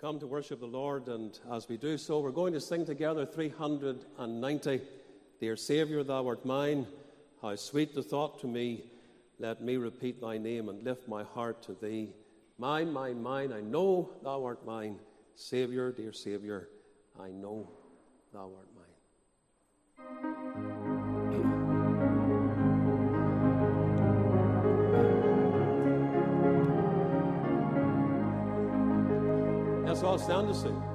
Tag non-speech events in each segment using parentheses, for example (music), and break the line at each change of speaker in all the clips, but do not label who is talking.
come to worship the Lord, and as we do so, we're going to sing together 390 Dear Saviour, thou art mine. How sweet the thought to me. Let me repeat thy name and lift my heart to thee. Mine, mine, mine, I know thou art mine. Saviour, dear Saviour, I know thou art mine. Let's all stand to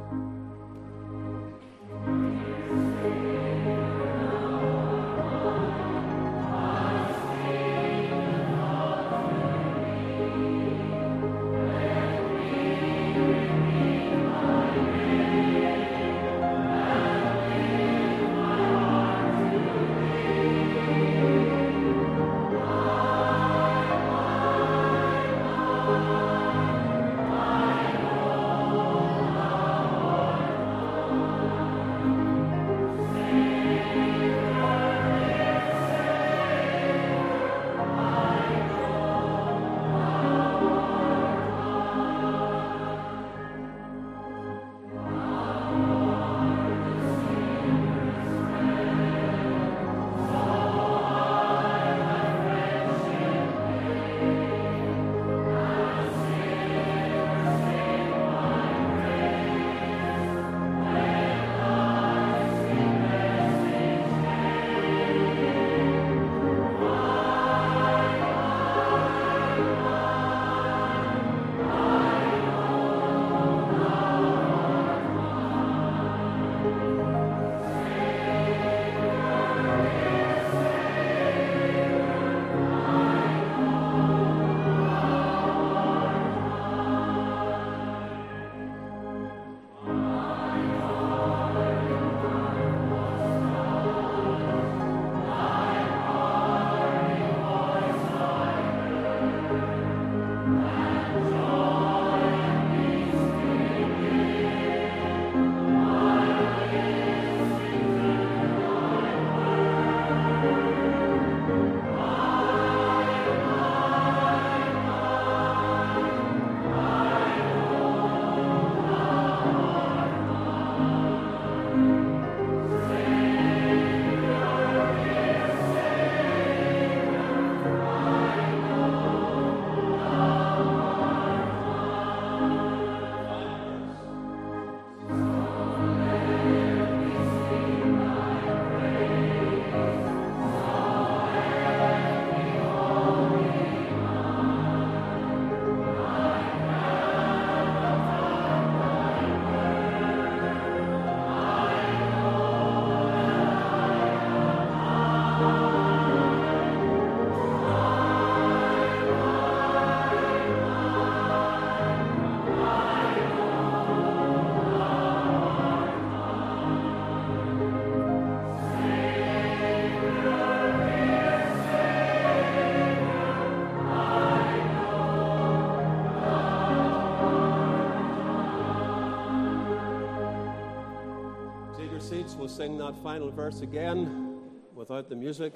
sing. that final verse again without the music.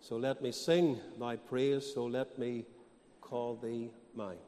So let me sing thy praise, so let me call thee mine.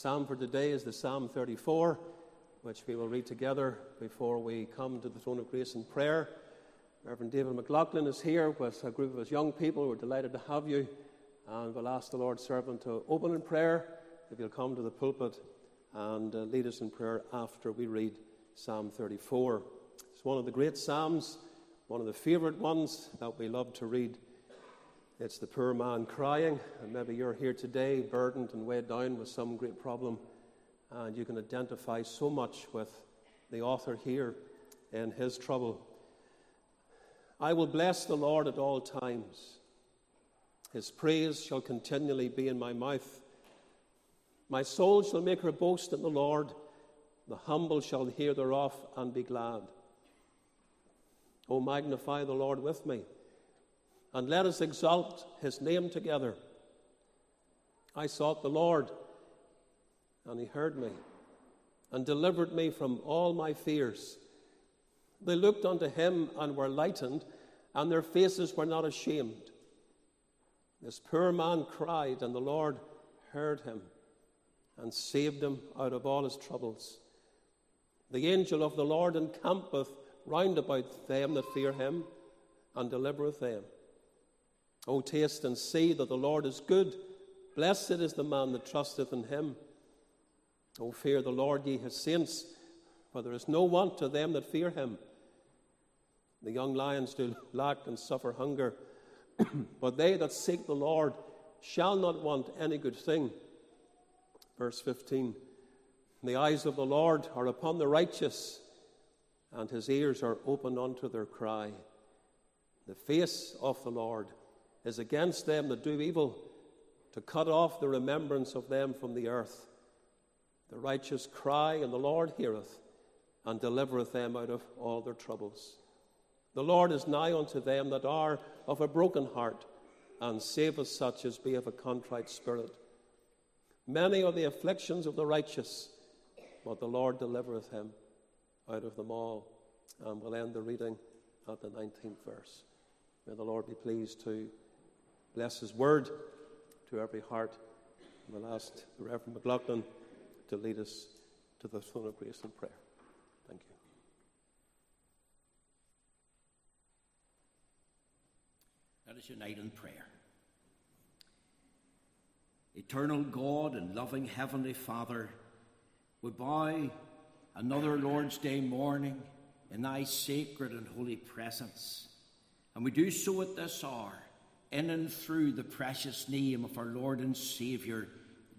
Psalm for today is the Psalm 34, which we will read together before we come to the throne of grace in prayer. Reverend David McLaughlin is here with a group of us young people. We're delighted to have you, and we'll ask the Lord's servant to open in prayer if you'll come to the pulpit and uh, lead us in prayer after we read Psalm 34. It's one of the great Psalms one of the favourite ones that we love to read. It's the poor man crying, and maybe you're here today burdened and weighed down with some great problem, and you can identify so much with the author here in his trouble. I will bless the Lord at all times. His praise shall continually be in my mouth. My soul shall make her boast in the Lord. The humble shall hear thereof and be glad. O magnify the Lord with me, and let us exalt his name together. I sought the Lord, and he heard me, and delivered me from all my fears. They looked unto him and were lightened, and their faces were not ashamed. This poor man cried, and the Lord heard him and saved him out of all his troubles. The angel of the Lord encampeth round about them that fear him and delivereth them. O taste and see that the Lord is good. Blessed is the man that trusteth in him. O fear the Lord, ye his saints, for there is no want to them that fear him. The young lions do (laughs) lack and suffer hunger, (clears throat) but they that seek the Lord shall not want any good thing. Verse 15 The eyes of the Lord are upon the righteous and his ears are open unto their cry. The face of the Lord is against them that do evil, to cut off the remembrance of them from the earth. The righteous cry, and the Lord heareth, and delivereth them out of all their troubles. The Lord is nigh unto them that are of a broken heart, and saveth such as be of a contrite spirit. Many are the afflictions of the righteous, but the Lord delivereth him out of them all. And we'll end the reading at the 19th verse. May the Lord be pleased to bless His word to every heart. And we'll ask the Reverend McLaughlin to lead us to the throne of grace and prayer. Thank you.
Let us unite in prayer. Eternal God and loving Heavenly Father, we bow another Lord's Day morning in thy sacred and holy presence. And we do so at this hour, in and through the precious name of our Lord and Saviour,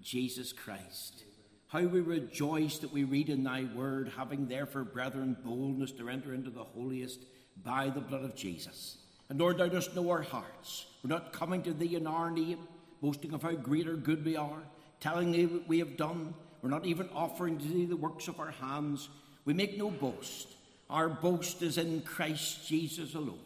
Jesus Christ. How we rejoice that we read in thy word, having therefore, brethren, boldness to enter into the holiest by the blood of Jesus. And Lord, thou dost know our hearts. We're not coming to thee in our name, boasting of how great or good we are, telling thee what we have done, we're not even offering to thee the works of our hands. We make no boast. Our boast is in Christ Jesus alone.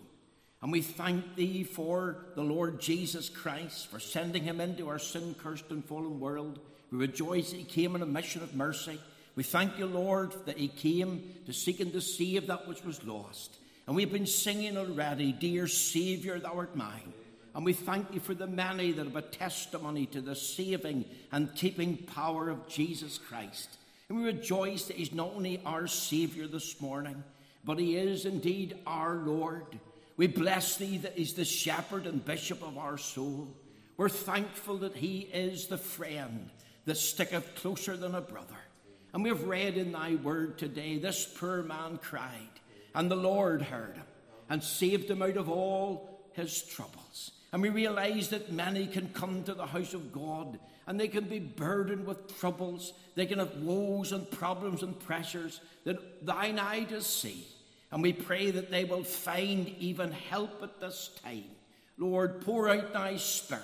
And we thank thee for the Lord Jesus Christ, for sending him into our sin cursed and fallen world. We rejoice that he came on a mission of mercy. We thank you, Lord, that he came to seek and to save that which was lost. And we've been singing already, Dear Saviour, thou art mine. And we thank you for the many that have a testimony to the saving and keeping power of Jesus Christ. And we rejoice that He's not only our Saviour this morning, but He is indeed our Lord. We bless Thee that He's the shepherd and bishop of our soul. We're thankful that He is the friend that sticketh closer than a brother. And we've read in Thy word today, this poor man cried, and the Lord heard him and saved him out of all his troubles. And we realize that many can come to the house of God and they can be burdened with troubles. They can have woes and problems and pressures that thine eye does see. And we pray that they will find even help at this time. Lord, pour out thy spirit.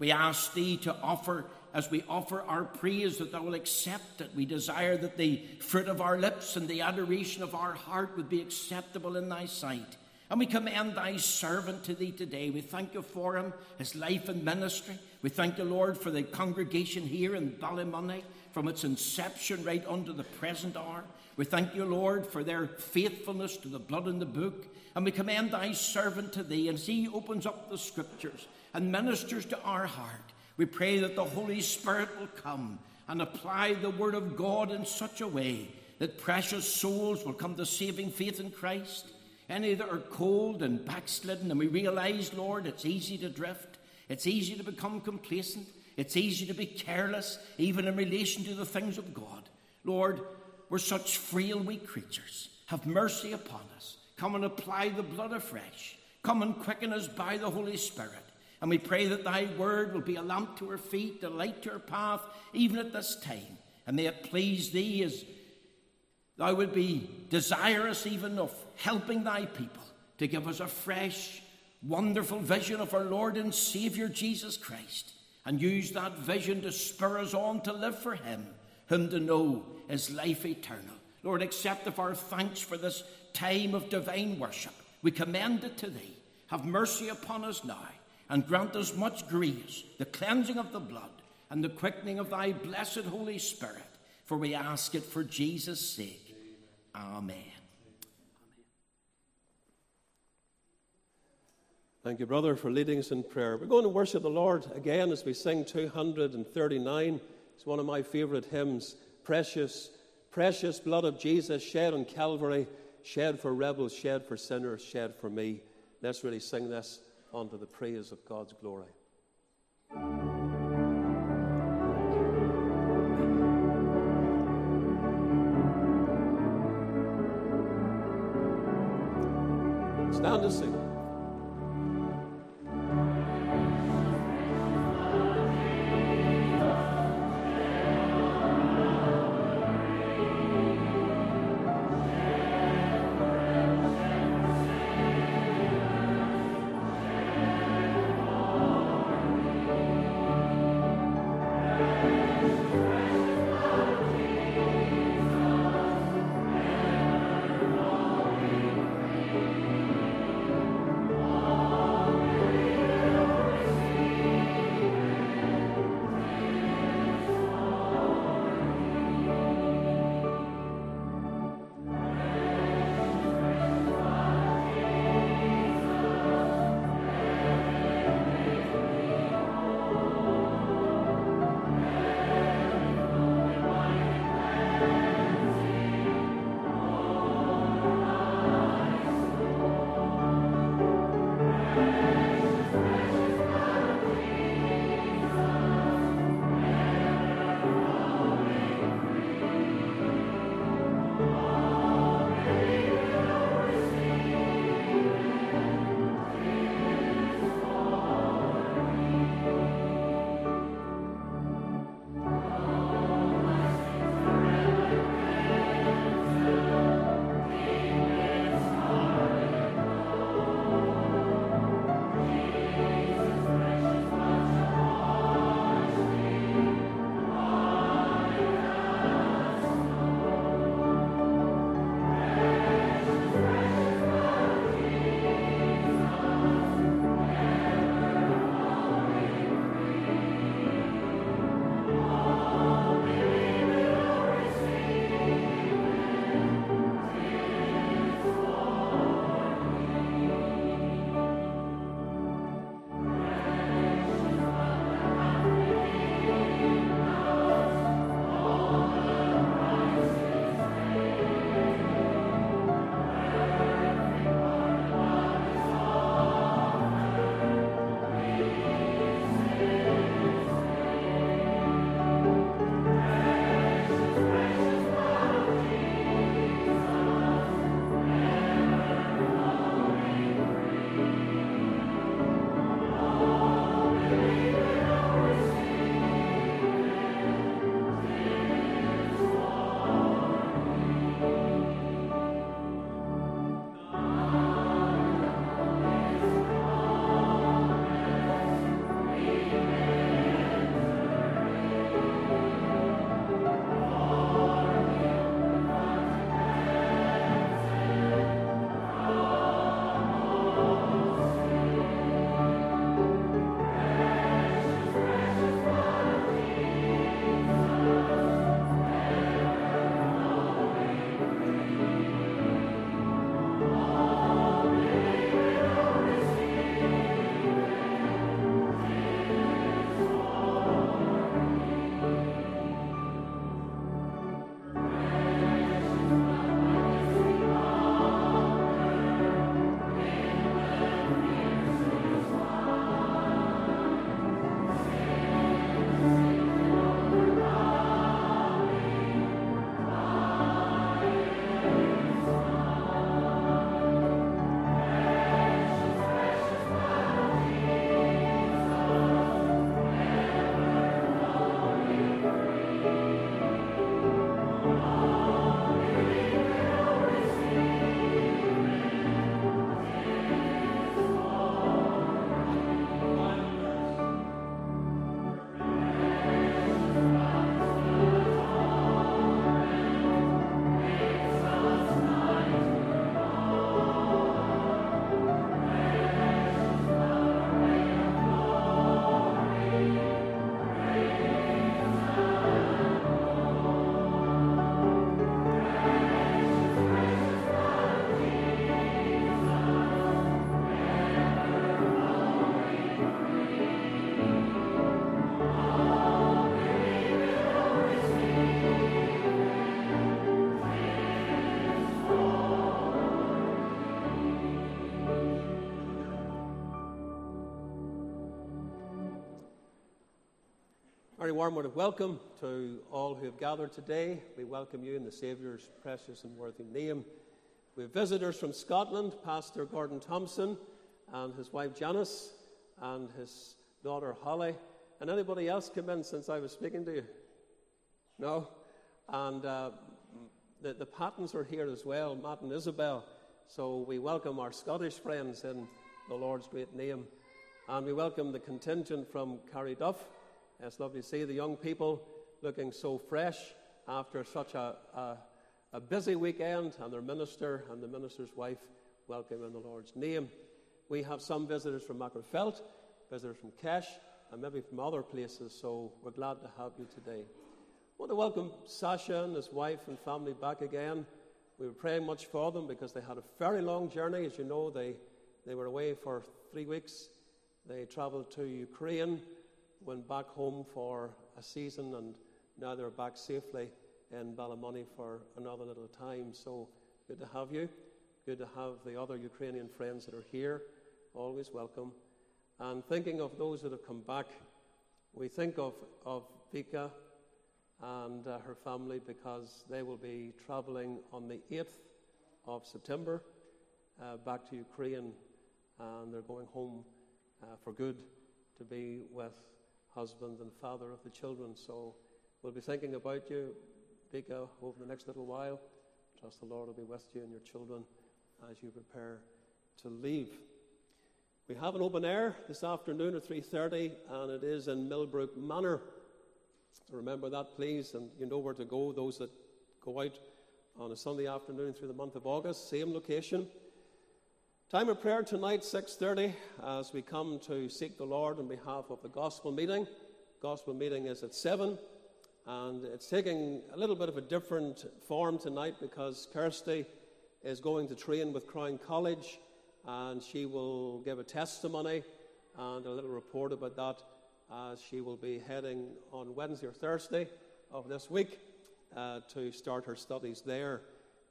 We ask thee to offer, as we offer our praise, that thou will accept it. We desire that the fruit of our lips and the adoration of our heart would be acceptable in thy sight. And we commend thy servant to thee today. We thank you for him, his life and ministry. We thank you, Lord, for the congregation here in Ballymoney from its inception right unto the present hour. We thank you, Lord, for their faithfulness to the blood in the book. And we commend thy servant to thee as he opens up the scriptures and ministers to our heart. We pray that the Holy Spirit will come and apply the word of God in such a way that precious souls will come to saving faith in Christ any that are cold and backslidden, and we realize, Lord, it's easy to drift, it's easy to become complacent, it's easy to be careless, even in relation to the things of God. Lord, we're such frail, weak creatures. Have mercy upon us. Come and apply the blood afresh. Come and quicken us by the Holy Spirit. And we pray that thy word will be a lamp to our feet, a light to our path, even at this time. And may it please thee as thou would be desirous even of helping thy people to give us a fresh, wonderful vision of our Lord and Saviour Jesus Christ. And use that vision to spur us on to live for him, whom to know is life eternal. Lord, accept of our thanks for this time of divine worship. We commend it to thee. Have mercy upon us now and grant us much grace, the cleansing of the blood, and the quickening of thy blessed Holy Spirit. For we ask it for Jesus' sake. Amen.
Thank you, brother, for leading us in prayer. We're going to worship the Lord again as we sing 239. It's one of my favorite hymns. Precious, precious blood of Jesus shed on Calvary, shed for rebels, shed for sinners, shed for me. Let's really sing this unto the praise of God's glory. Stand to sing. Warm word of welcome to all who have gathered today. We welcome you in the Saviour's precious and worthy name. We have visitors from Scotland, Pastor Gordon Thompson and his wife Janice and his daughter Holly. And anybody else come in since I was speaking to you? No? And uh, the, the Pattons are here as well, Matt and Isabel. So we welcome our Scottish friends in the Lord's great name. And we welcome the contingent from Carryduff it's lovely to see the young people looking so fresh after such a, a, a busy weekend, and their minister and the minister's wife welcome in the Lord's name. We have some visitors from Magherafelt, visitors from Kesh, and maybe from other places, so we're glad to have you today. I want to welcome Sasha and his wife and family back again. We were praying much for them because they had a very long journey. As you know, they, they were away for three weeks. They traveled to Ukraine went back home for a season and now they're back safely in Ballymoney for another little time. So good to have you. Good to have the other Ukrainian friends that are here. Always welcome. And thinking of those that have come back, we think of, of Vika and uh, her family because they will be traveling on the 8th of September uh, back to Ukraine and they're going home uh, for good to be with husband and father of the children. So we'll be thinking about you, Vika, over the next little while. Trust the Lord will be with you and your children as you prepare to leave. We have an open air this afternoon at 3.30 and it is in Millbrook Manor. So remember that, please, and you know where to go, those that go out on a Sunday afternoon through the month of August. Same location. Time of prayer tonight, 6.30, as we come to seek the Lord on behalf of the gospel meeting. Gospel meeting is at 7, and it's taking a little bit of a different form tonight because Kirsty is going to train with Crown College, and she will give a testimony and a little report about that as she will be heading on Wednesday or Thursday of this week uh, to start her studies there.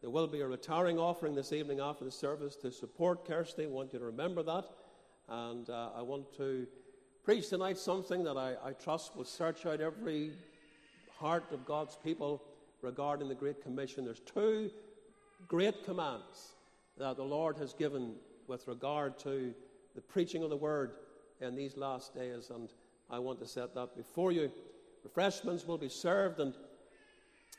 There will be a retiring offering this evening after the service to support Kirsty. I want you to remember that. And uh, I want to preach tonight something that I, I trust will search out every heart of God's people regarding the Great Commission. There's two great commands that the Lord has given with regard to the preaching of the word in these last days, and I want to set that before you. Refreshments will be served, and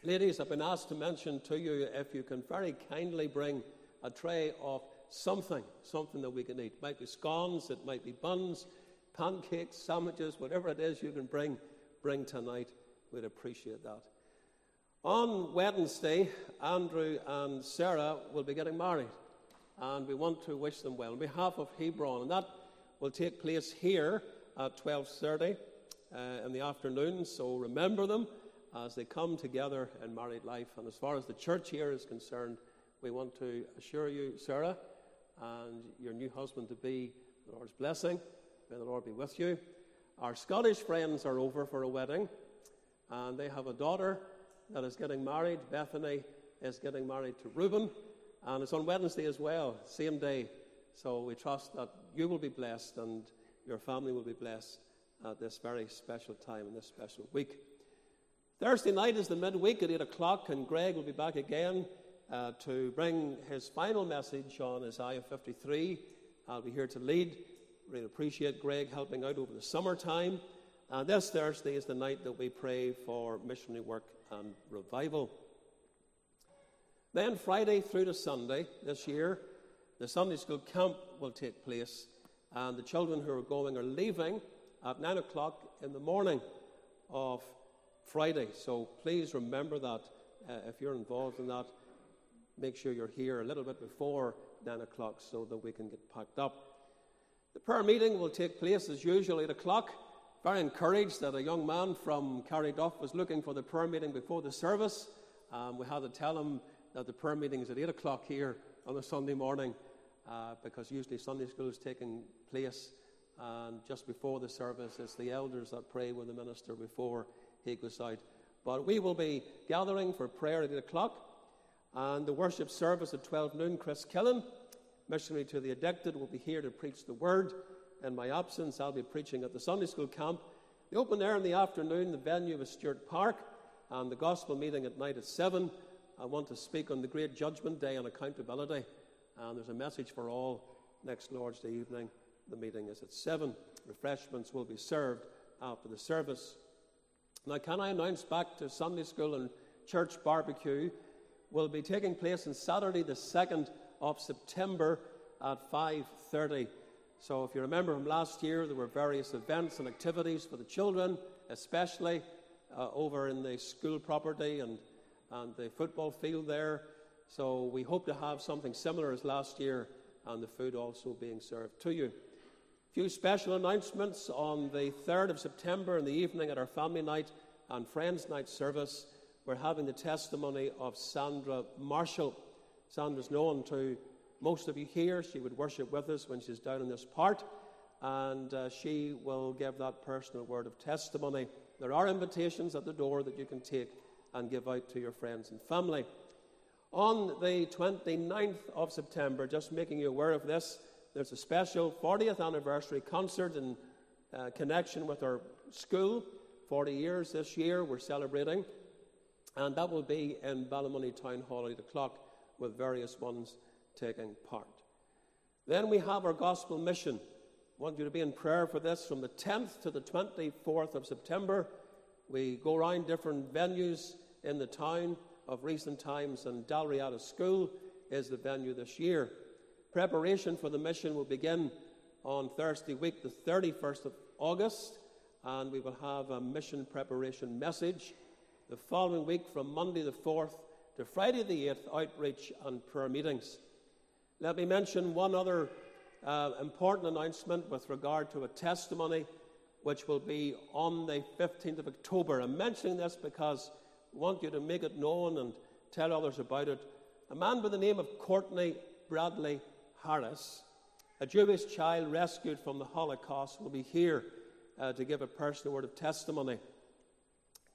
Ladies, I've been asked to mention to you if you can very kindly bring a tray of something, something that we can eat. It might be scones, it might be buns, pancakes, sandwiches, whatever it is you can bring, bring tonight. We'd appreciate that. On Wednesday, Andrew and Sarah will be getting married, and we want to wish them well on behalf of Hebron, and that will take place here at 12:30 uh, in the afternoon. So remember them as they come together in married life. And as far as the church here is concerned, we want to assure you, Sarah, and your new husband to be the Lord's blessing. May the Lord be with you. Our Scottish friends are over for a wedding, and they have a daughter that is getting married. Bethany is getting married to Reuben, and it's on Wednesday as well, same day. So we trust that you will be blessed and your family will be blessed at this very special time in this special week. Thursday night is the midweek at 8 o'clock, and Greg will be back again uh, to bring his final message on Isaiah 53. I'll be here to lead. Really appreciate Greg helping out over the summertime. And this Thursday is the night that we pray for missionary work and revival. Then, Friday through to Sunday this year, the Sunday school camp will take place, and the children who are going are leaving at 9 o'clock in the morning of Friday. So please remember that uh, if you're involved in that, make sure you're here a little bit before 9 o'clock so that we can get packed up. The prayer meeting will take place as usual 8 o'clock. Very encouraged that a young man from Carryduff was looking for the prayer meeting before the service. Um, we had to tell him that the prayer meeting is at 8 o'clock here on a Sunday morning uh, because usually Sunday school is taking place. And just before the service, it's the elders that pray with the minister before he goes out. But we will be gathering for prayer at 8 o'clock and the worship service at 12 noon. Chris Killen, missionary to the addicted, will be here to preach the word. In my absence, I'll be preaching at the Sunday school camp. The open air in the afternoon, the venue is Stewart Park, and the gospel meeting at night at 7. I want to speak on the great judgment day and accountability, and there's a message for all next Lord's Day evening. The meeting is at 7. Refreshments will be served after the service. Now, can I announce back to Sunday school and church barbecue will be taking place on Saturday, the 2nd of September at 5:30 so, if you remember from last year, there were various events and activities for the children, especially uh, over in the school property and, and the football field there. So, we hope to have something similar as last year, and the food also being served to you. A few special announcements on the 3rd of September in the evening at our family night and friends' night service. We're having the testimony of Sandra Marshall. Sandra's known to most of you here. She would worship with us when she's down in this part, and uh, she will give that personal word of testimony. There are invitations at the door that you can take and give out to your friends and family. On the 29th of September, just making you aware of this, there's a special 40th anniversary concert in uh, connection with our school. 40 years this year, we're celebrating. And that will be in Ballymoney Town Hall at 8 o'clock with various ones taking part. Then we have our gospel mission. I want you to be in prayer for this from the 10th to the 24th of September. We go around different venues in the town of recent times, and Dalriada School is the venue this year. Preparation for the mission will begin on Thursday week, the 31st of August, and we will have a mission preparation message. The following week, from Monday the 4th to Friday the 8th, outreach and prayer meetings. Let me mention one other uh, important announcement with regard to a testimony which will be on the 15th of October. I'm mentioning this because I want you to make it known and tell others about it. A man by the name of Courtney Bradley Harris, a Jewish child rescued from the Holocaust, will be here uh, to give a personal word of testimony.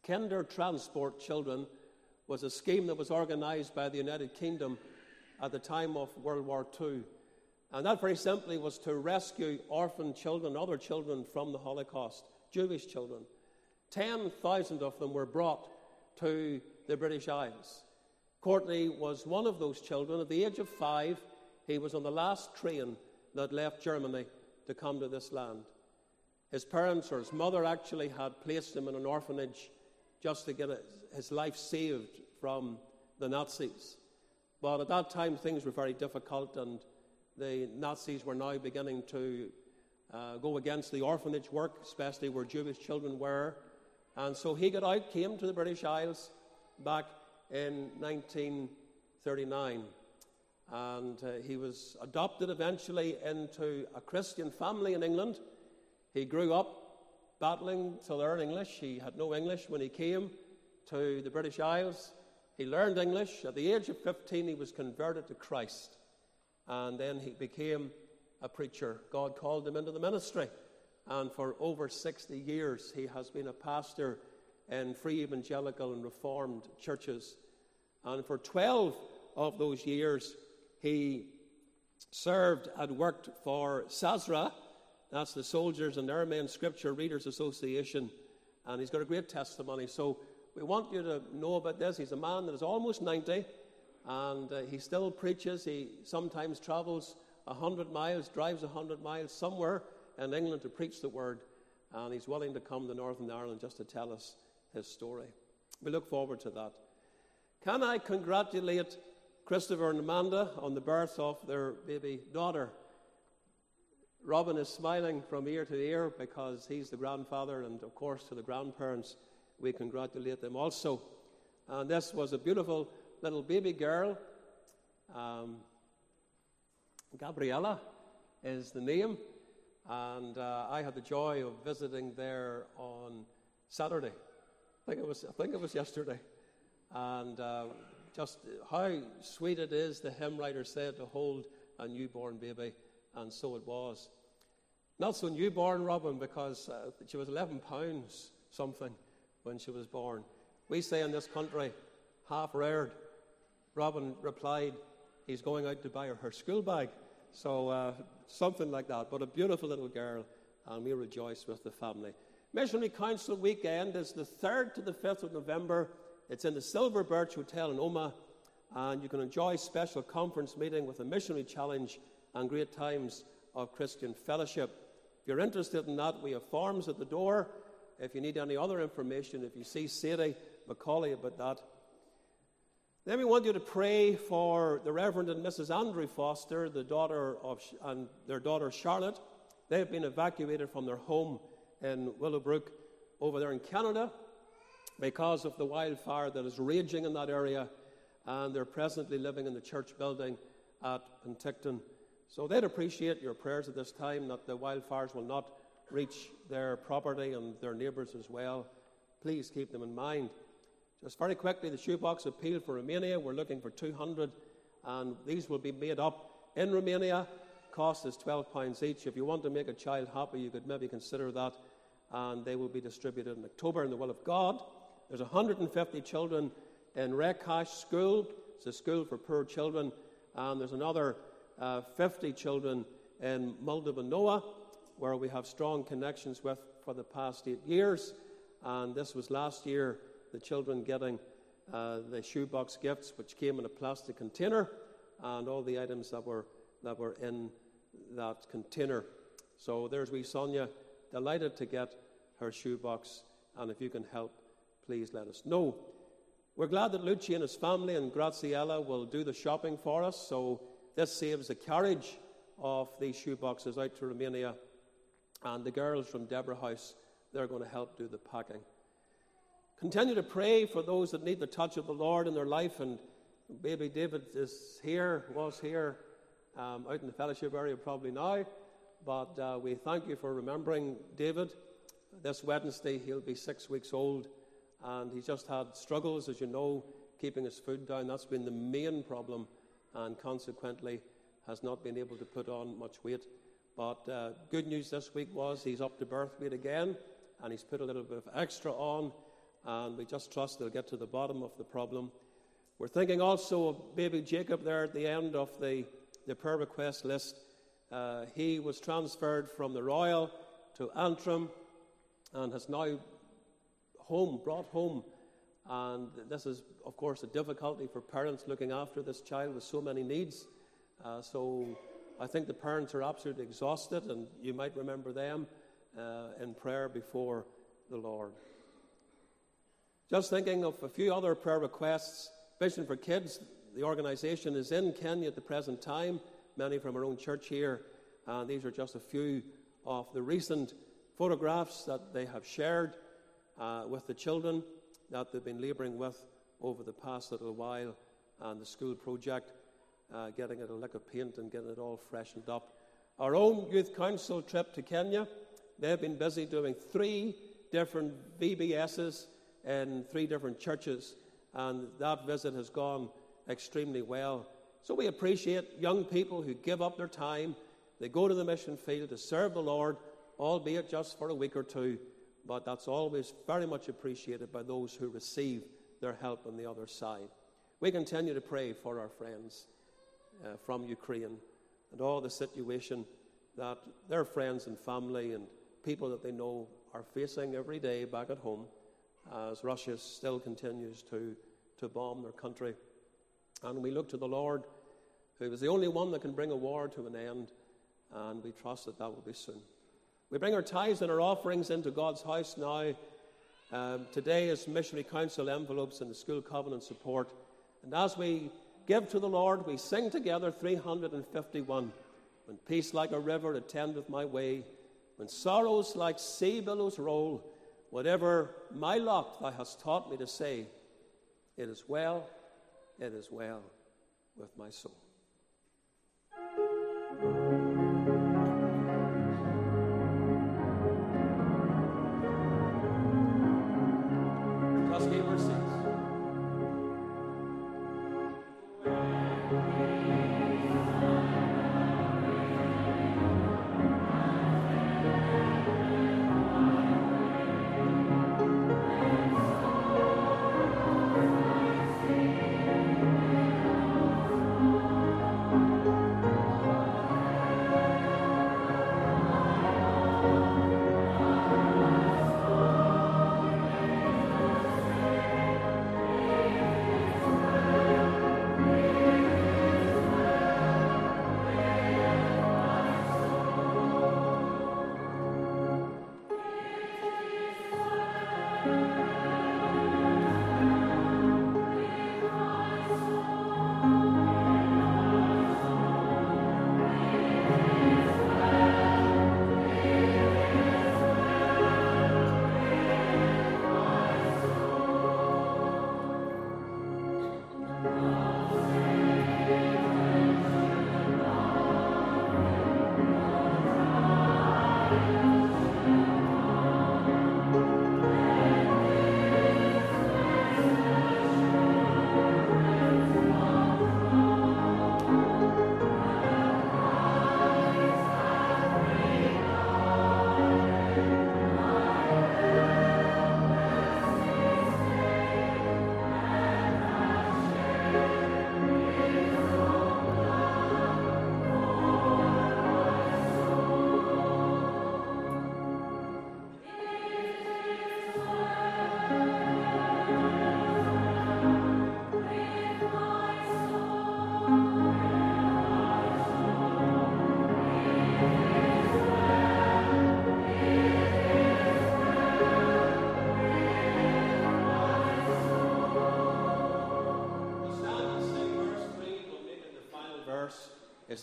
Kindertransport Children was a scheme that was organized by the United Kingdom at the time of World War II. And that very simply was to rescue orphan children, other children from the Holocaust, Jewish children. 10,000 of them were brought to the British Isles. Courtney was one of those children. At the age of five, he was on the last train that left Germany to come to this land. His parents, or his mother, actually had placed him in an orphanage just to get his life saved from the Nazis. But at that time, things were very difficult, and the Nazis were now beginning to uh, go against the orphanage work, especially where Jewish children were. And so he got out, came to the British Isles back in 1939. And uh, he was adopted eventually into a Christian family in England. He grew up battling to learn English. He had no English when he came to the British Isles. He learned English. At the age of 15, he was converted to Christ. And then he became a preacher. God called him into the ministry. And for over 60 years, he has been a pastor in free evangelical and reformed churches. And for 12 of those years, he served and worked for SASRA. That's the Soldiers and Airmen Scripture Readers Association. And he's got a great testimony. So we want you to know about this. He's a man that is almost 90, and uh, he still preaches. He sometimes travels 100 miles, drives 100 miles somewhere in England to preach the word, and he's willing to come to Northern Ireland just to tell us his story. We look forward to that. Can I congratulate Christopher and Amanda on the birth of their baby daughter? Robin is smiling from ear to ear because he's the grandfather, and of course, to the grandparents we congratulate them also. And this was a beautiful little baby girl. Um, Gabriella is the name. And uh, I had the joy of visiting there on Saturday. I think it was, I think it was yesterday. And uh, just how sweet it is, the hymn writer said, to hold a newborn baby. And so it was. Not so newborn, Robin, because uh, she was 11 pounds something when she was born. We say in this country, half reared. Robin replied, he's going out to buy her her school bag. So uh, something like that. But a beautiful little girl, and we rejoice with the family. Missionary Council weekend is the 3rd to the 5th of November. It's in the Silver Birch Hotel in Omagh, and you can enjoy special conference meeting with a missionary challenge and great times of Christian fellowship. If you're interested in that, we have forms at the door. If you need any other information, if you see Sadie Macaulay about that. Then we want you to pray for the Reverend and Mrs. Andrew Foster, the daughter of, and their daughter Charlotte. They have been evacuated from their home in Willowbrook over there in Canada because of the wildfire that is raging in that area, and they're presently living in the church building at Penticton. So they'd appreciate your prayers at this time that the wildfires will not reach their property and their neighbours as well. Please keep them in mind. Just very quickly, the shoebox appeal for Romania. We're looking for 200, and these will be made up in Romania. Cost is £12 each. If you want to make a child happy, you could maybe consider that, and they will be distributed in October in the will of God. There's 150 children in Recaș School. It's a school for poor children, and there's another uh, 50 children in Moldova Nouă, where we have strong connections with for the past eight years. And this was last year the children getting uh, the shoebox gifts, which came in a plastic container, and all the items that were, that were in that container. So there's wee Sonia, delighted to get her shoebox, and if you can help, please let us know. We're glad that Lucci and his family and Graziella will do the shopping for us, so this saves the carriage of these shoeboxes out to Romania. And the girls from Deborah House, they're going to help do the packing. Continue to pray for those that need the touch of the Lord in their life. And baby David is here, was here, um, out in the fellowship area probably now. But uh, we thank you for remembering David. This Wednesday, he'll be six weeks old. And he's just had struggles, as you know, keeping his food down. That's been the main problem. And consequently, has not been able to put on much weight. But uh, good news this week was he's up to birth weight again. And he's put a little bit of extra on and we just trust they'll get to the bottom of the problem. We're thinking also of baby Jacob there at the end of the, the prayer request list. Uh, he was transferred from the Royal to Antrim and has now home, brought home. And this is, of course, a difficulty for parents looking after this child with so many needs. Uh, so I think the parents are absolutely exhausted, and you might remember them uh, in prayer before the Lord. Just thinking of a few other prayer requests. Vision for Kids, the organisation is in Kenya at the present time, many from our own church here. And these are just a few of the recent photographs that they have shared uh, with the children that they've been labouring with over the past little while, and the school project, uh, getting it a lick of paint and getting it all freshened up. Our own youth council trip to Kenya, they've been busy doing three different VBSs in three different churches, and that visit has gone extremely well. So we appreciate young people who give up their time, they go to the mission field to serve the Lord, albeit just for a week or two, but that's always very much appreciated by those who receive their help on the other side. We continue to pray for our friends uh, from Ukraine and all the situation that their friends and family and people that they know are facing every day back at home as Russia still continues to, to bomb their country. And we look to the Lord, who is the only one that can bring a war to an end, and we trust that that will be soon. We bring our tithes and our offerings into God's house now. Um, today is Missionary Council envelopes and the school covenant support. And as we give to the Lord, we sing together 351. When peace like a river attendeth my way, when sorrows like sea billows roll, Whatever my lot thou hast taught me to say, it is well, it is well with my soul.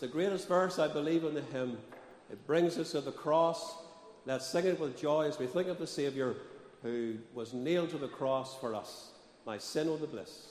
The greatest verse, I believe, in the hymn. It brings us to the cross. Let's sing it with joy as we think of the Saviour who was nailed to the cross for us. My sin, oh, the bliss.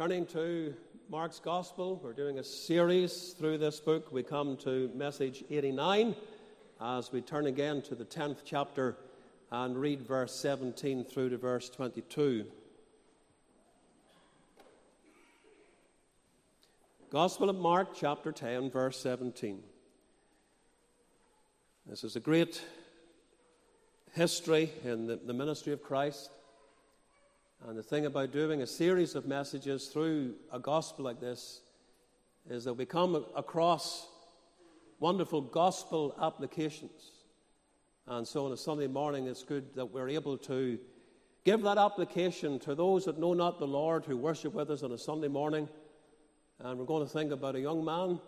Turning to Mark's Gospel, we're doing a series through this book. We come to message 89 as we turn again to the 10th chapter and read verse 17 through to verse 22. Gospel of Mark, chapter 10, verse 17. This is a great history in the, the ministry of Christ. And the thing about doing a series of messages through a gospel like this is that we come across wonderful gospel applications. And so on a Sunday morning, it's good that we're able to give that application to those that know not the Lord who worship with us on a Sunday morning. And we're going to think about a young man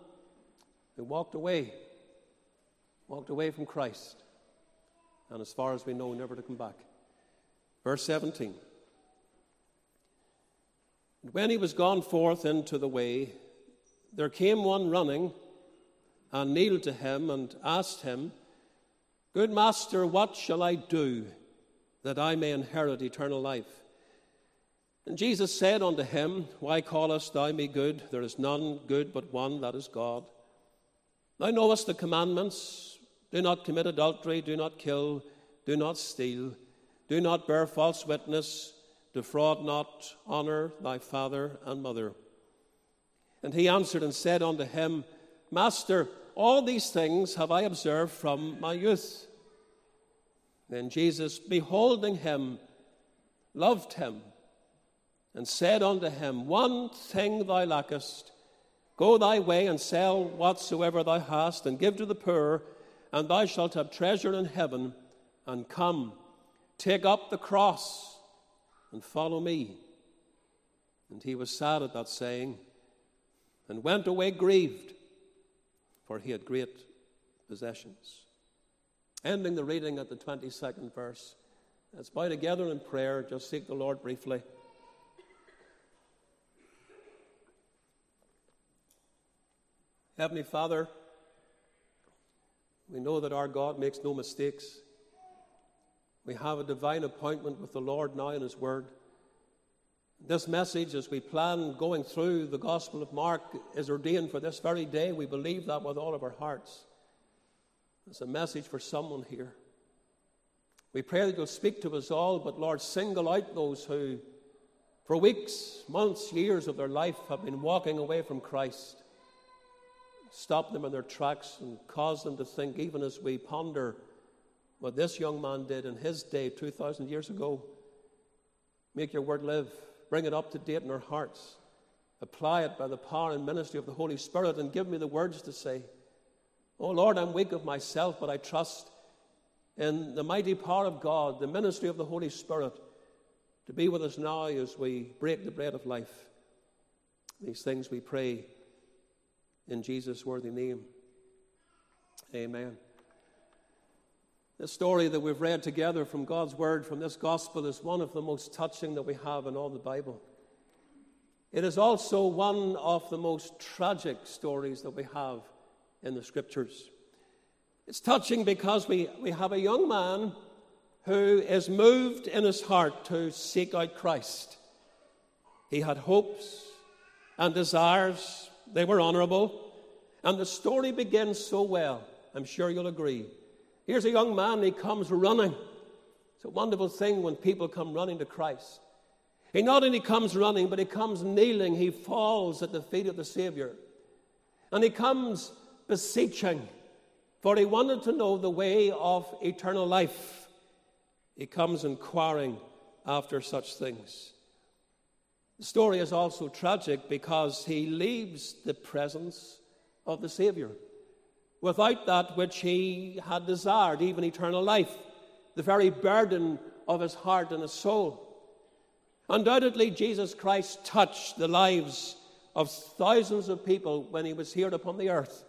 who walked away, walked away from Christ, and as far as we know, never to come back. Verse 17. When he was gone forth into the way, there came one running and kneeled to him and asked him, Good master, what shall I do that I may inherit eternal life? And Jesus said unto him, Why callest thou me good? There is none good but one, that is God. Thou knowest the commandments do not commit adultery, do not kill, do not steal, do not bear false witness Defraud not, honor thy father and mother. And he answered and said unto him, Master, all these things have I observed from my youth. Then Jesus, beholding him, loved him, and said unto him, One thing thou lackest. Go thy way and sell whatsoever thou hast, and give to the poor, and thou shalt have treasure in heaven. And come, take up the cross and follow me. And he was sad at that saying and went away grieved, for he had great possessions. Ending the reading at the 22nd verse. Let's bow together in prayer, just seek the Lord briefly. Heavenly Father, we know that our God makes no mistakes. We have a divine appointment with the Lord now in His Word. This message, as we plan going through the Gospel of Mark, is ordained for this very day. We believe that with all of our hearts. It's a message for someone here. We pray that you'll speak to us all, but Lord, single out those who, for weeks, months, years of their life, have been walking away from Christ. Stop them in their tracks and cause them to think, even as we ponder what this young man did in his day 2,000 years ago. Make your word live. Bring it up to date in our hearts. Apply it by the power and ministry of the Holy Spirit and give me the words to say. Oh Lord, I'm weak of myself, but I trust in the mighty power of God, the ministry of the Holy Spirit, to be with us now as we break the bread of life. These things we pray in Jesus' worthy name. Amen. The story that we've read together from God's Word, from this Gospel, is one of the most touching that we have in all the Bible. It is also one of the most tragic stories that we have in the Scriptures. It's touching because we, we have a young man who is moved in his heart to seek out Christ. He had hopes and desires, they were honorable, and the story begins so well. I'm sure you'll agree. Here's a young man, he comes running. It's a wonderful thing when people come running to Christ. He not only comes running, but he comes kneeling. He falls at the feet of the Savior. And he comes beseeching, for he wanted to know the way of eternal life. He comes inquiring after such things. The story is also tragic because he leaves the presence of the Savior without that which he had desired, even eternal life, the very burden of his heart and his soul. Undoubtedly, Jesus Christ touched the lives of thousands of people when he was here upon the earth.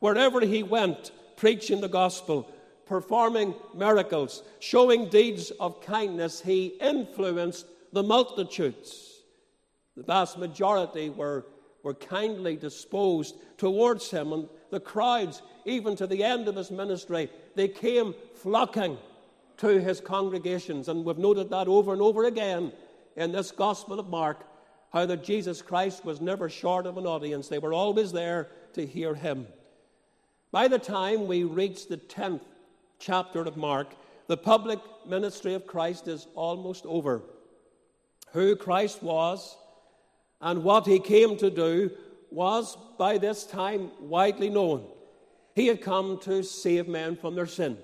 Wherever he went, preaching the gospel, performing miracles, showing deeds of kindness, he influenced the multitudes. The vast majority were, were kindly disposed towards him, and the crowds, even to the end of his ministry, they came flocking to his congregations. And we've noted that over and over again in this Gospel of Mark how that Jesus Christ was never short of an audience. They were always there to hear him. By the time we reach the 10th chapter of Mark, the public ministry of Christ is almost over. Who Christ was and what he came to do was by this time widely known. He had come to save men from their sin.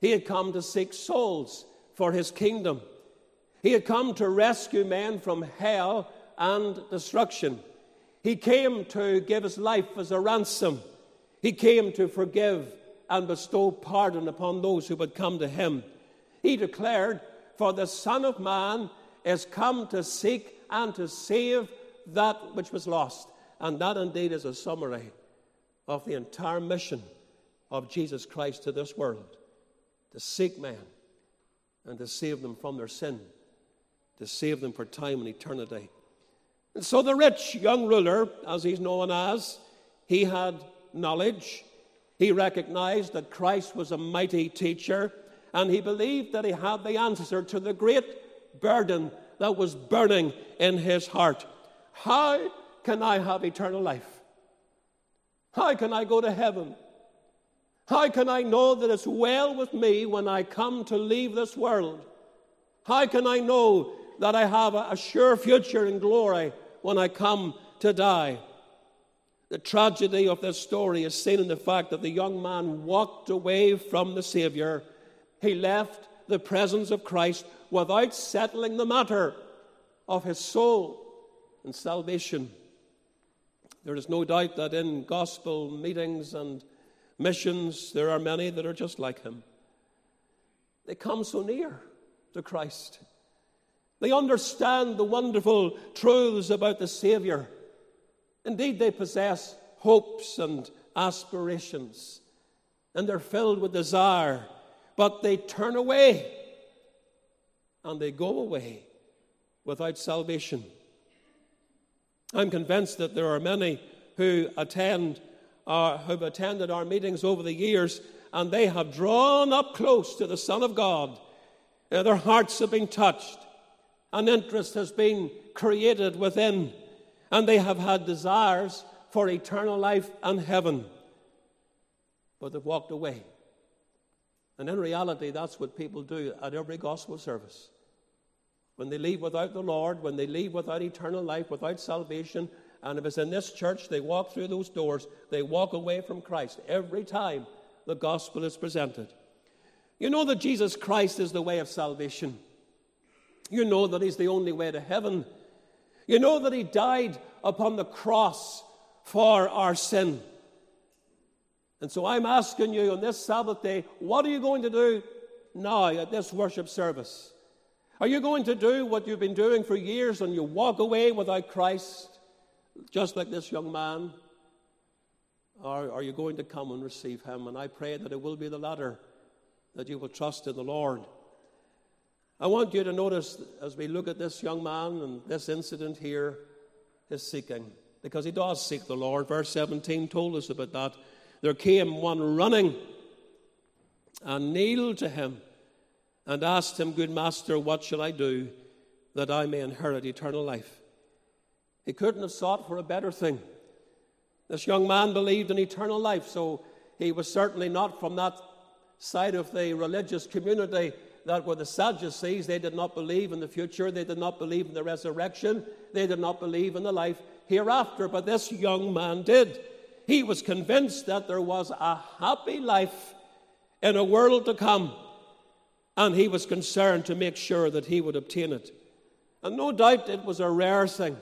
He had come to seek souls for his kingdom. He had come to rescue men from hell and destruction. He came to give his life as a ransom. He came to forgive and bestow pardon upon those who would come to him. He declared, For the Son of Man is come to seek and to save that which was lost. And that indeed is a summary of the entire mission of Jesus Christ to this world to seek men and to save them from their sin to save them for time and eternity. And so the rich young ruler, as he's known as, he had knowledge. He recognized that Christ was a mighty teacher, and he believed that he had the answer to the great burden that was burning in his heart. How can I have eternal life? How can I go to heaven? How can I know that it's well with me when I come to leave this world? How can I know that I have a, sure future in glory when I come to die. The tragedy of this story is seen in the fact that the young man walked away from the Savior. He left the presence of Christ without settling the matter of his soul and salvation. There is no doubt that in gospel meetings and missions, there are many that are just like him. They come so near to Christ. They understand the wonderful truths about the Savior. Indeed, they possess hopes and aspirations, and they're filled with desire, but they turn away and they go away without salvation. I'm convinced that there are many who attend uh, who've attended our meetings over the years, and they have drawn up close to the Son of God. Uh, their hearts have been touched. An interest has been created within, and they have had desires for eternal life and heaven. But they've walked away. And in reality, that's what people do at every gospel service. When they leave without the Lord, when they leave without eternal life, without salvation, and if it's in this church, they walk through those doors, they walk away from Christ every time the gospel is presented. You know that Jesus Christ is the way of salvation. You know that He's the only way to heaven. You know that He died upon the cross for our sin. And so I'm asking you on this Sabbath day, what are you going to do now at this worship service? Are you going to do what you've been doing for years and you walk away without Christ, just like this young man? Or are you going to come and receive Him? And I pray that it will be the latter, that you will trust in the Lord. I want you to notice as we look at this young man and this incident here, his seeking, because he does seek the Lord. Verse 17 told us about that. There came one running and kneeled to him and asked him, Good master, what shall I do that I may inherit eternal life? He couldn't have sought for a better thing. This young man believed in eternal life, so he was certainly not from that side of the religious community that were the Sadducees. They did not believe in the future, they did not believe in the resurrection, they did not believe in the life hereafter. But this young man did. He was convinced that there was a happy life in a world to come, and he was concerned to make sure that he would obtain it. And no doubt it was a rare thing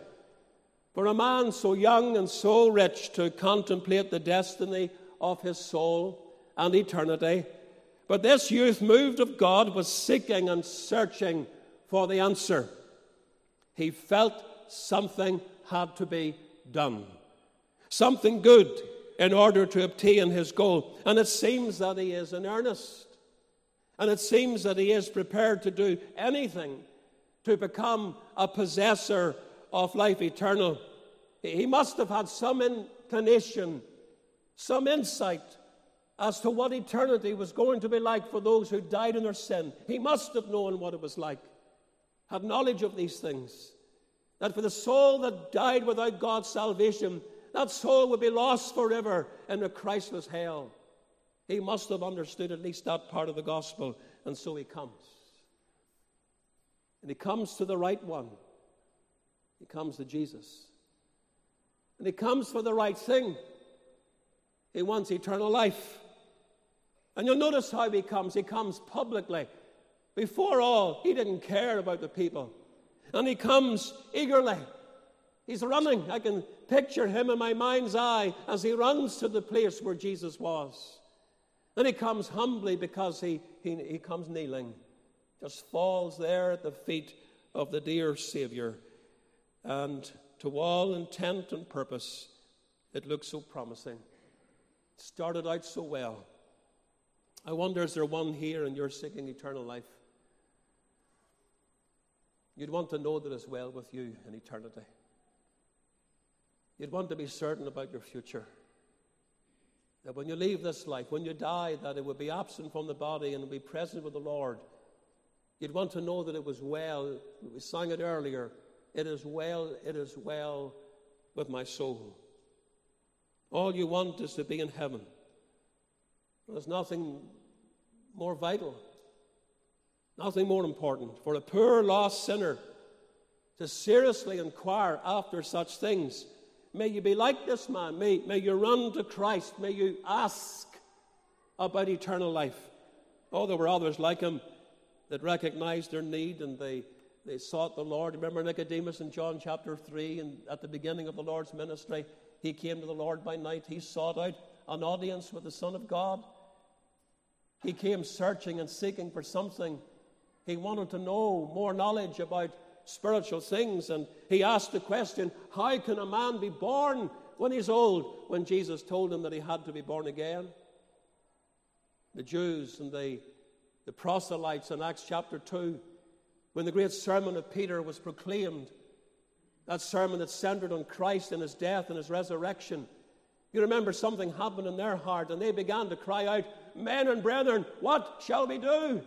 for a man so young and so rich to contemplate the destiny of his soul and eternity. But this youth, moved of God, was seeking and searching for the answer. He felt something had to be done, something good in order to obtain his goal. And it seems that he is in earnest. And it seems that he is prepared to do anything to become a possessor of life eternal. He must have had some inclination, some insight as to what eternity was going to be like for those who died in their sin. He must have known what it was like, had knowledge of these things. That for the soul that died without God's salvation, that soul would be lost forever in a Christless hell. He must have understood at least that part of the gospel, and so he comes. And he comes to the right one. He comes to Jesus. And he comes for the right thing. He wants eternal life. And you'll notice how he comes. He comes publicly. Before all, he didn't care about the people. And he comes eagerly. He's running. I can picture him in my mind's eye as he runs to the place where Jesus was. Then he comes humbly because he, he, he comes kneeling, just falls there at the feet of the dear Savior. And to all intent and purpose, it looks so promising. It started out so well. I wonder is there one here and you're seeking eternal life? You'd want to know that it's well with you in eternity. You'd want to be certain about your future. That when you leave this life, when you die, that it would be absent from the body and be present with the Lord. You'd want to know that it was well. We sang it earlier. It is well, it is well with my soul. All you want is to be in heaven. There's nothing more vital, nothing more important for a poor lost sinner to seriously inquire after such things. May you be like this man. May, may you run to Christ. May you ask about eternal life. Oh, there were others like him that recognized their need and they they sought the Lord. Remember Nicodemus in John chapter 3, and at the beginning of the Lord's ministry, he came to the Lord by night. He sought out an audience with the Son of God. He came searching and seeking for something. He wanted to know more knowledge about spiritual things, and he asked the question How can a man be born when he's old? When Jesus told him that he had to be born again. The Jews and the, the proselytes in Acts chapter 2 when the great sermon of Peter was proclaimed, that sermon that centered on Christ and his death and his resurrection, you remember something happened in their heart, and they began to cry out, Men and brethren, what shall we do?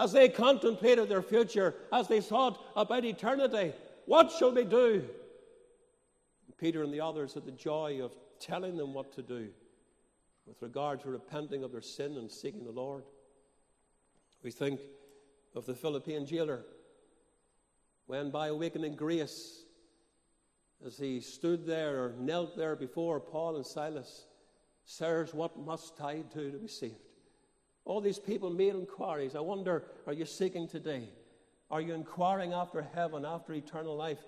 As they contemplated their future, as they thought about eternity, what shall we do? Peter and the others had the joy of telling them what to do with regard to repenting of their sin and seeking the Lord. We think of the Philippian jailer when, by awakening grace, as he stood there or knelt there before Paul and Silas, Sirs, what must I do to be saved? All these people made inquiries. I wonder, are you seeking today? Are you inquiring after heaven, after eternal life?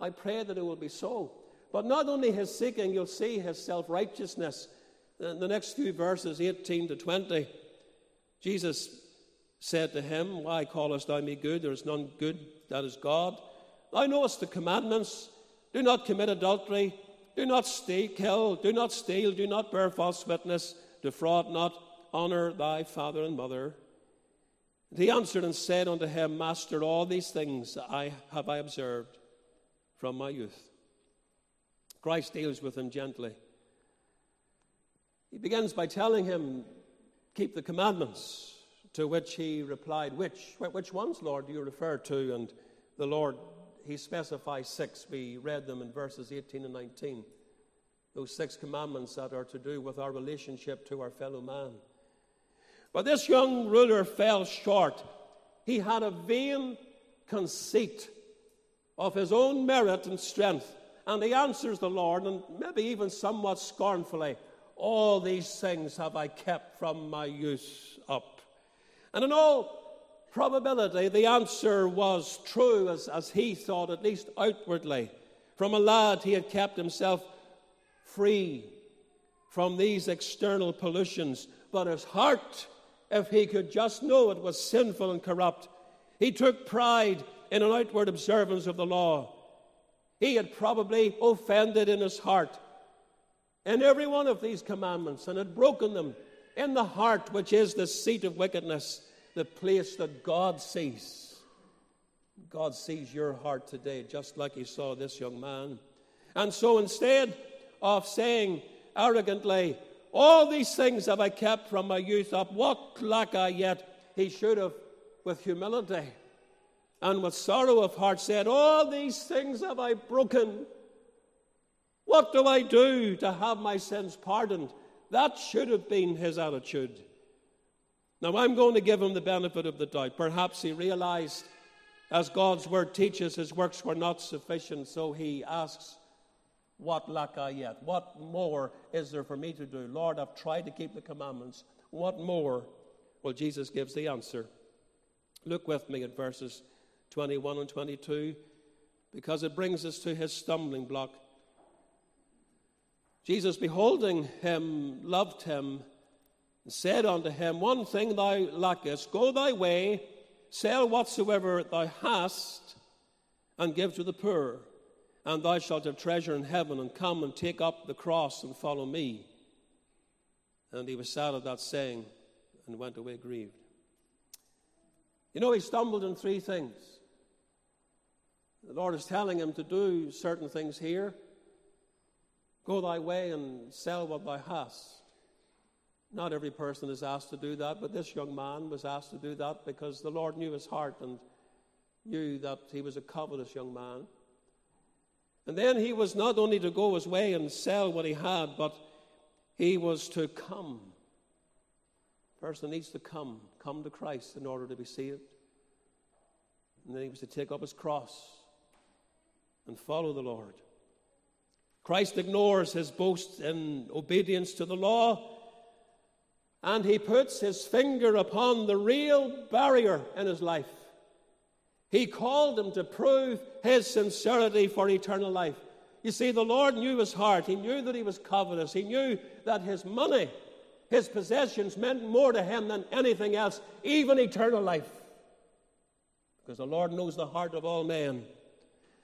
I pray that it will be so. But not only his seeking, you'll see his self righteousness. In uh, the next few verses, 18 to 20, Jesus said to him, Why callest thou me good? There is none good, that is God. Thou knowest the commandments do not commit adultery, do not steal, kill, do not steal, do not bear false witness, defraud not, honor thy father and mother. And he answered and said unto him, Master, all these things I have I observed from my youth. Christ deals with him gently. He begins by telling him, Keep the commandments to which he replied, Which, which ones, Lord, do you refer to? And the Lord, he specifies six. We read them in verses 18 and 19. Those six commandments that are to do with our relationship to our fellow man. But this young ruler fell short. He had a vain conceit of his own merit and strength. And he answers the Lord, and maybe even somewhat scornfully, All these things have I kept from my youth up. And in all probability, the answer was true as, as he thought, at least outwardly. From a lad, he had kept himself free from these external pollutions, but his heart, if he could just know it, was sinful and corrupt. He took pride in an outward observance of the law. He had probably offended in his heart in every one of these commandments and had broken them in the heart, which is the seat of wickedness, the place that God sees. God sees your heart today, just like He saw this young man. And so instead of saying arrogantly, All these things have I kept from my youth up, what lack I yet? He should have, with humility and with sorrow of heart, said, All these things have I broken. What do I do to have my sins pardoned? That should have been his attitude. Now, I'm going to give him the benefit of the doubt. Perhaps he realized, as God's word teaches, his works were not sufficient, so he asks, What lack I yet? What more is there for me to do? Lord, I've tried to keep the commandments. What more? Well, Jesus gives the answer. Look with me at verses 21 and 22, because it brings us to his stumbling block. Jesus, beholding him, loved him, and said unto him, One thing thou lackest, go thy way, sell whatsoever thou hast, and give to the poor, and thou shalt have treasure in heaven, and come and take up the cross and follow me. And he was sad at that saying, and went away grieved. You know, he stumbled in three things. The Lord is telling him to do certain things here Go thy way and sell what thou hast. Not every person is asked to do that, but this young man was asked to do that because the Lord knew his heart and knew that he was a covetous young man. And then he was not only to go his way and sell what he had, but he was to come. A person needs to come, come to Christ in order to be saved. And then he was to take up his cross and follow the Lord. Christ ignores his boast in obedience to the law, and he puts his finger upon the real barrier in his life. He called him to prove his sincerity for eternal life. You see, the Lord knew his heart. He knew that he was covetous. He knew that his money, his possessions meant more to him than anything else, even eternal life. Because the Lord knows the heart of all men.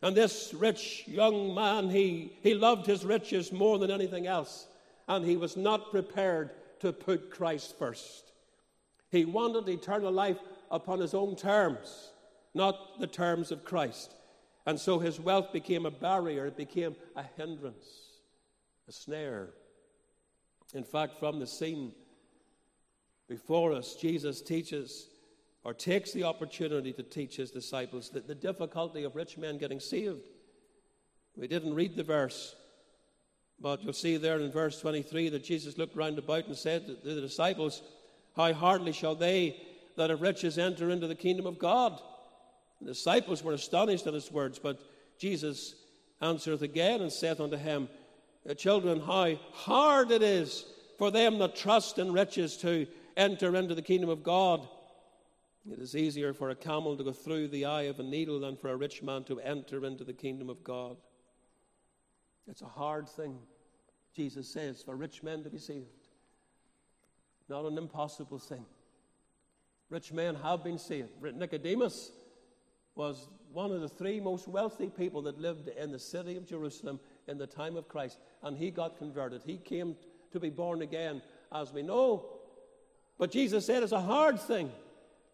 And this rich young man, he, he loved his riches more than anything else. And he was not prepared to put Christ first. He wanted eternal life upon his own terms, not the terms of Christ. And so his wealth became a barrier, it became a hindrance, a snare. In fact, from the scene before us, Jesus teaches or takes the opportunity to teach his disciples that the difficulty of rich men getting saved. We didn't read the verse, but you'll see there in verse 23 that Jesus looked round about and said to the disciples, How hardly shall they that have riches enter into the kingdom of God? The disciples were astonished at his words, but Jesus answereth again and saith unto him, uh, Children, how hard it is for them that trust in riches to enter into the kingdom of God. It is easier for a camel to go through the eye of a needle than for a rich man to enter into the kingdom of God. It's a hard thing, Jesus says, for rich men to be saved. Not an impossible thing. Rich men have been saved. Nicodemus was one of the three most wealthy people that lived in the city of Jerusalem in the time of Christ, and he got converted. He came to be born again, as we know. But Jesus said it's a hard thing.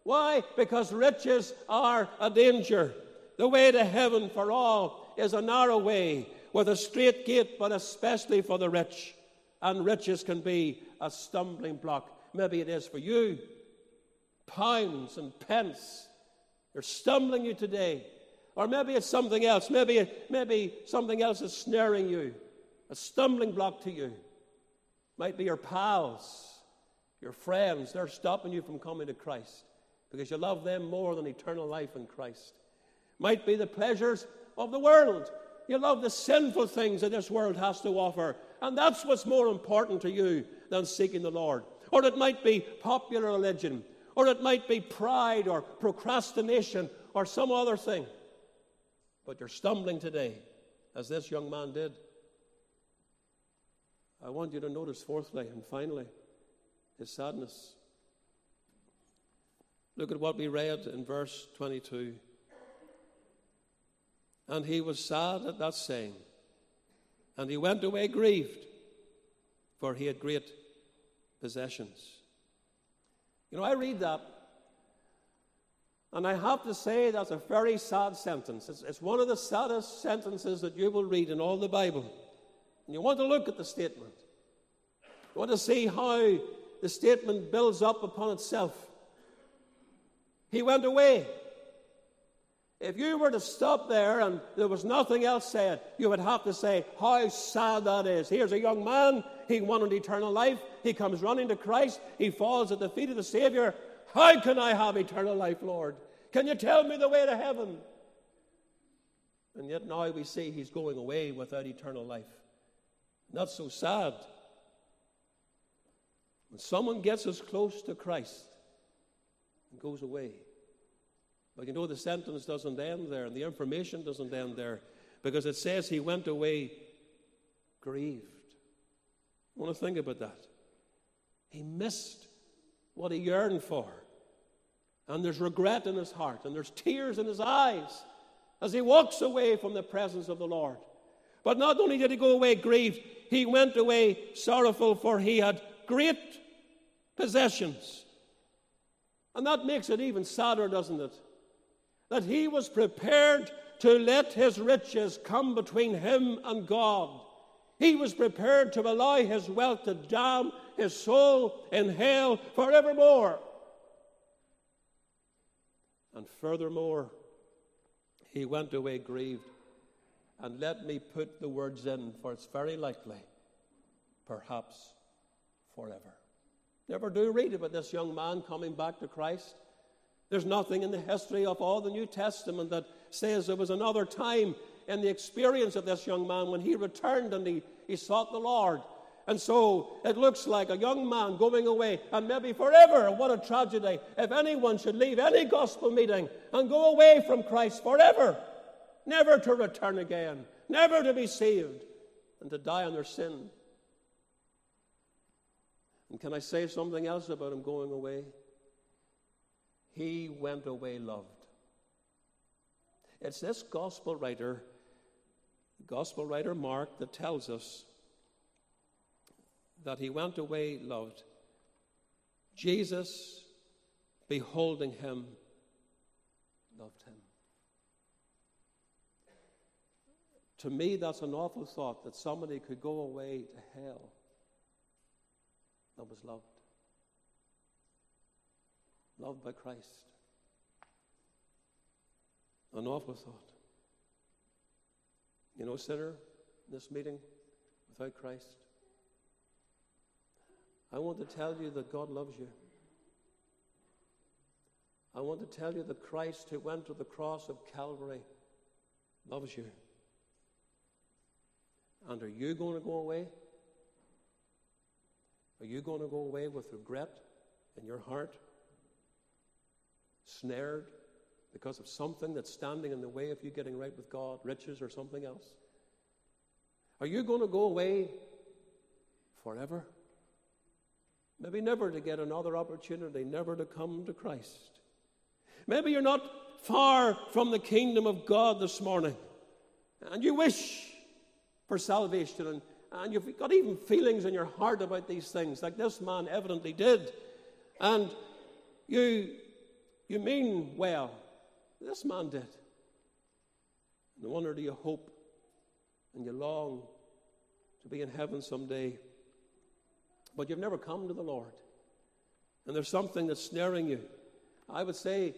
Why? Because riches are a danger. The way to heaven for all is a narrow way with a straight gate, but especially for the rich. And riches can be a stumbling block. Maybe it is for you. pounds and pence. They're stumbling you today. Or maybe it's something else. Maybe, maybe something else is snaring you, a stumbling block to you. Might be your pals, your friends. They're stopping you from coming to Christ because you love them more than eternal life in Christ. Might be the pleasures of the world. You love the sinful things that this world has to offer. And that's what's more important to you than seeking the Lord. Or it might be popular religion. Or it might be pride or procrastination or some other thing. But you're stumbling today, as this young man did. I want you to notice, fourthly and finally, his sadness. Look at what we read in verse 22. And he was sad at that saying, and he went away grieved, for he had great possessions. You know, I read that, and I have to say that's a very sad sentence. It's, it's one of the saddest sentences that you will read in all the Bible. And you want to look at the statement, you want to see how the statement builds up upon itself. He went away. If you were to stop there and there was nothing else said, you would have to say, How sad that is. Here's a young man, he wanted eternal life. He comes running to Christ, he falls at the feet of the Savior. How can I have eternal life, Lord? Can you tell me the way to heaven? And yet now we see he's going away without eternal life. Not so sad. When someone gets as close to Christ and goes away, but you know, the sentence doesn't end there, and the information doesn't end there, because it says he went away grieved. I want to think about that. He missed what he yearned for. And there's regret in his heart, and there's tears in his eyes as he walks away from the presence of the Lord. But not only did he go away grieved, he went away sorrowful, for he had great possessions. And that makes it even sadder, doesn't it? That he was prepared to let his riches come between him and God. He was prepared to allow his wealth to damn his soul in hell forevermore. And furthermore, he went away grieved. And let me put the words in, for it's very likely, perhaps forever. Never do read about this young man coming back to Christ. There's nothing in the history of all the New Testament that says there was another time in the experience of this young man when he returned and he, he sought the Lord. And so it looks like a young man going away and maybe forever. What a tragedy if anyone should leave any gospel meeting and go away from Christ forever, never to return again, never to be saved, and to die in their sin. And can I say something else about him going away? He went away loved. It's this gospel writer, gospel writer Mark, that tells us that he went away loved. Jesus, beholding him, loved him. To me, that's an awful thought that somebody could go away to hell that was loved loved by Christ. An awful thought. You know, sinner, this meeting without Christ. I want to tell you that God loves you. I want to tell you that Christ, who went to the cross of Calvary, loves you. And are you going to go away? Are you going to go away with regret in your heart? Snared because of something that's standing in the way of you getting right with God, riches or something else? Are you going to go away forever? Maybe never to get another opportunity, never to come to Christ. Maybe you're not far from the kingdom of God this morning and you wish for salvation and, and you've got even feelings in your heart about these things, like this man evidently did. And you you mean well. This man did. No wonder do you hope and you long to be in heaven someday. But you've never come to the Lord. And there's something that's snaring you. I would say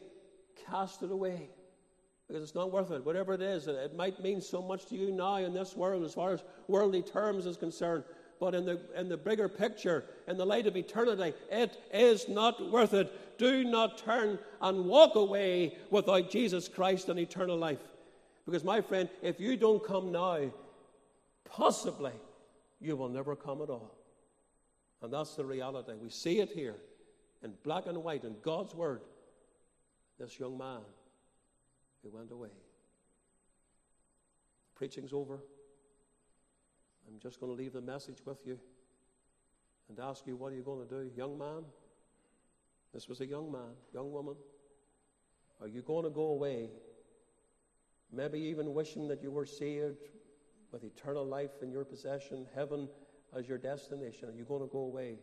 cast it away because it's not worth it. Whatever it is, it might mean so much to you now in this world as far as worldly terms is concerned. But in the, in the bigger picture, in the light of eternity, it is not worth it. Do not turn and walk away without Jesus Christ and eternal life. Because, my friend, if you don't come now, possibly you will never come at all. And that's the reality. We see it here in black and white in God's Word. This young man who went away. Preaching's over. I'm just going to leave the message with you and ask you, what are you going to do? Young man, this was a young man, young woman. Are you going to go away? Maybe even wishing that you were saved with eternal life in your possession, heaven as your destination. Are you going to go away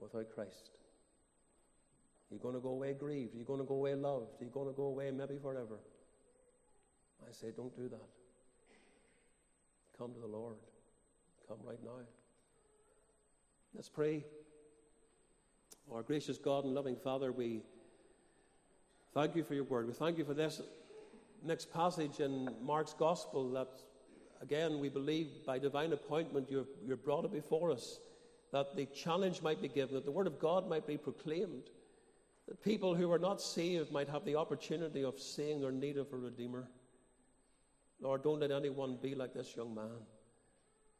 without Christ? Are you going to go away grieved? Are you going to go away loved? Are you going to go away maybe forever? I say, don't do that. Come to the Lord. Come right now. Let's pray. Our gracious God and loving Father, we thank you for your word. We thank you for this next passage in Mark's Gospel that, again, we believe by divine appointment you've, you've brought it before us, that the challenge might be given, that the word of God might be proclaimed, that people who are not saved might have the opportunity of seeing their need of a Redeemer. Lord, don't let anyone be like this young man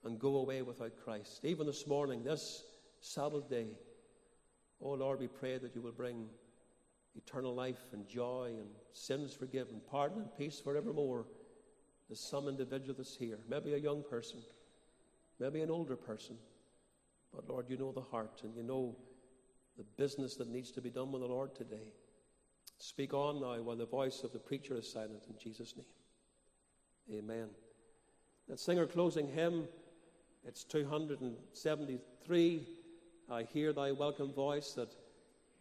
and go away without Christ. Even this morning, this Sabbath day, oh Lord, we pray that you will bring eternal life and joy and sins forgiven, pardon and peace forevermore to some individual that's here. Maybe a young person, maybe an older person. But Lord, you know the heart and you know the business that needs to be done with the Lord today. Speak on now while the voice of the preacher is silent in Jesus' name. Amen. That singer closing hymn. It's 273. I hear thy welcome voice that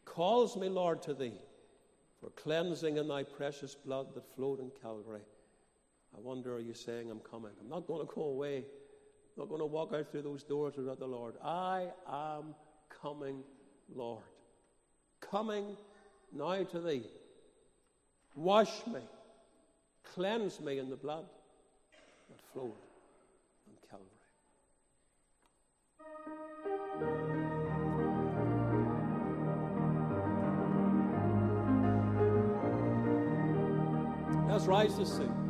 calls me, Lord, to thee for cleansing in thy precious blood that flowed in Calvary. I wonder, are you saying, I'm coming? I'm not going to go away. I'm not going to walk out through those doors without the Lord. I am coming, Lord. Coming now to thee. Wash me, cleanse me in the blood that flowed. Let's rise to sing.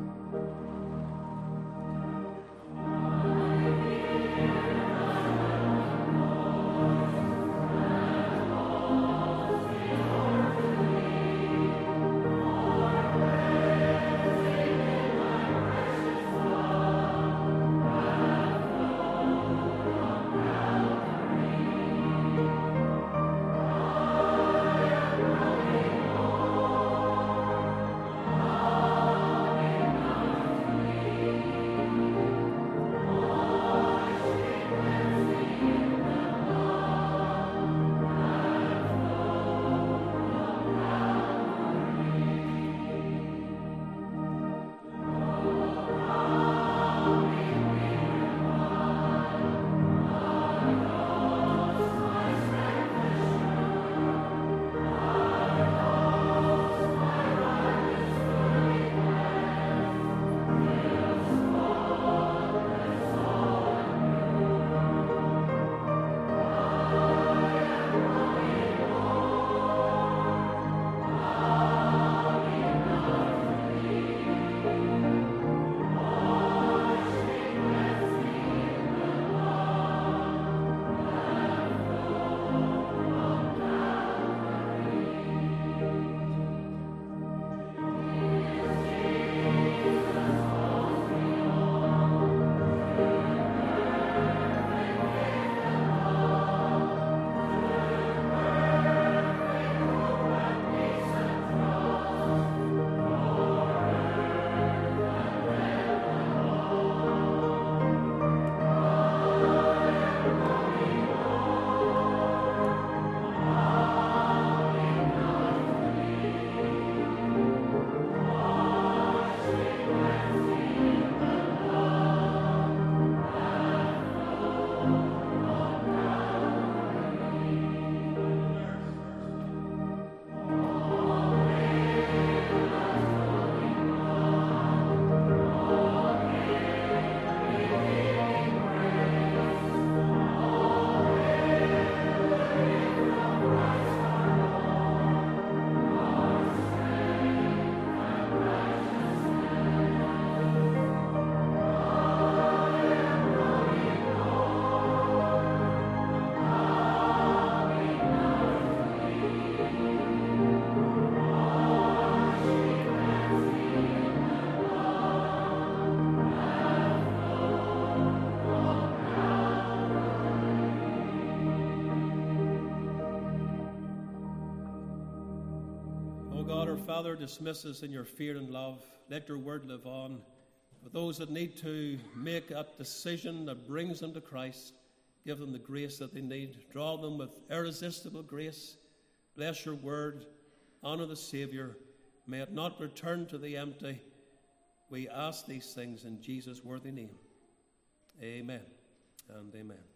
Father, dismiss us in your fear and love. Let your word live on. For those that need to make that decision that brings them to Christ, give them the grace that they need. Draw them with irresistible grace. Bless your word. Honor the Saviour. May it not return to the empty. We ask these things in Jesus' worthy name. Amen and amen.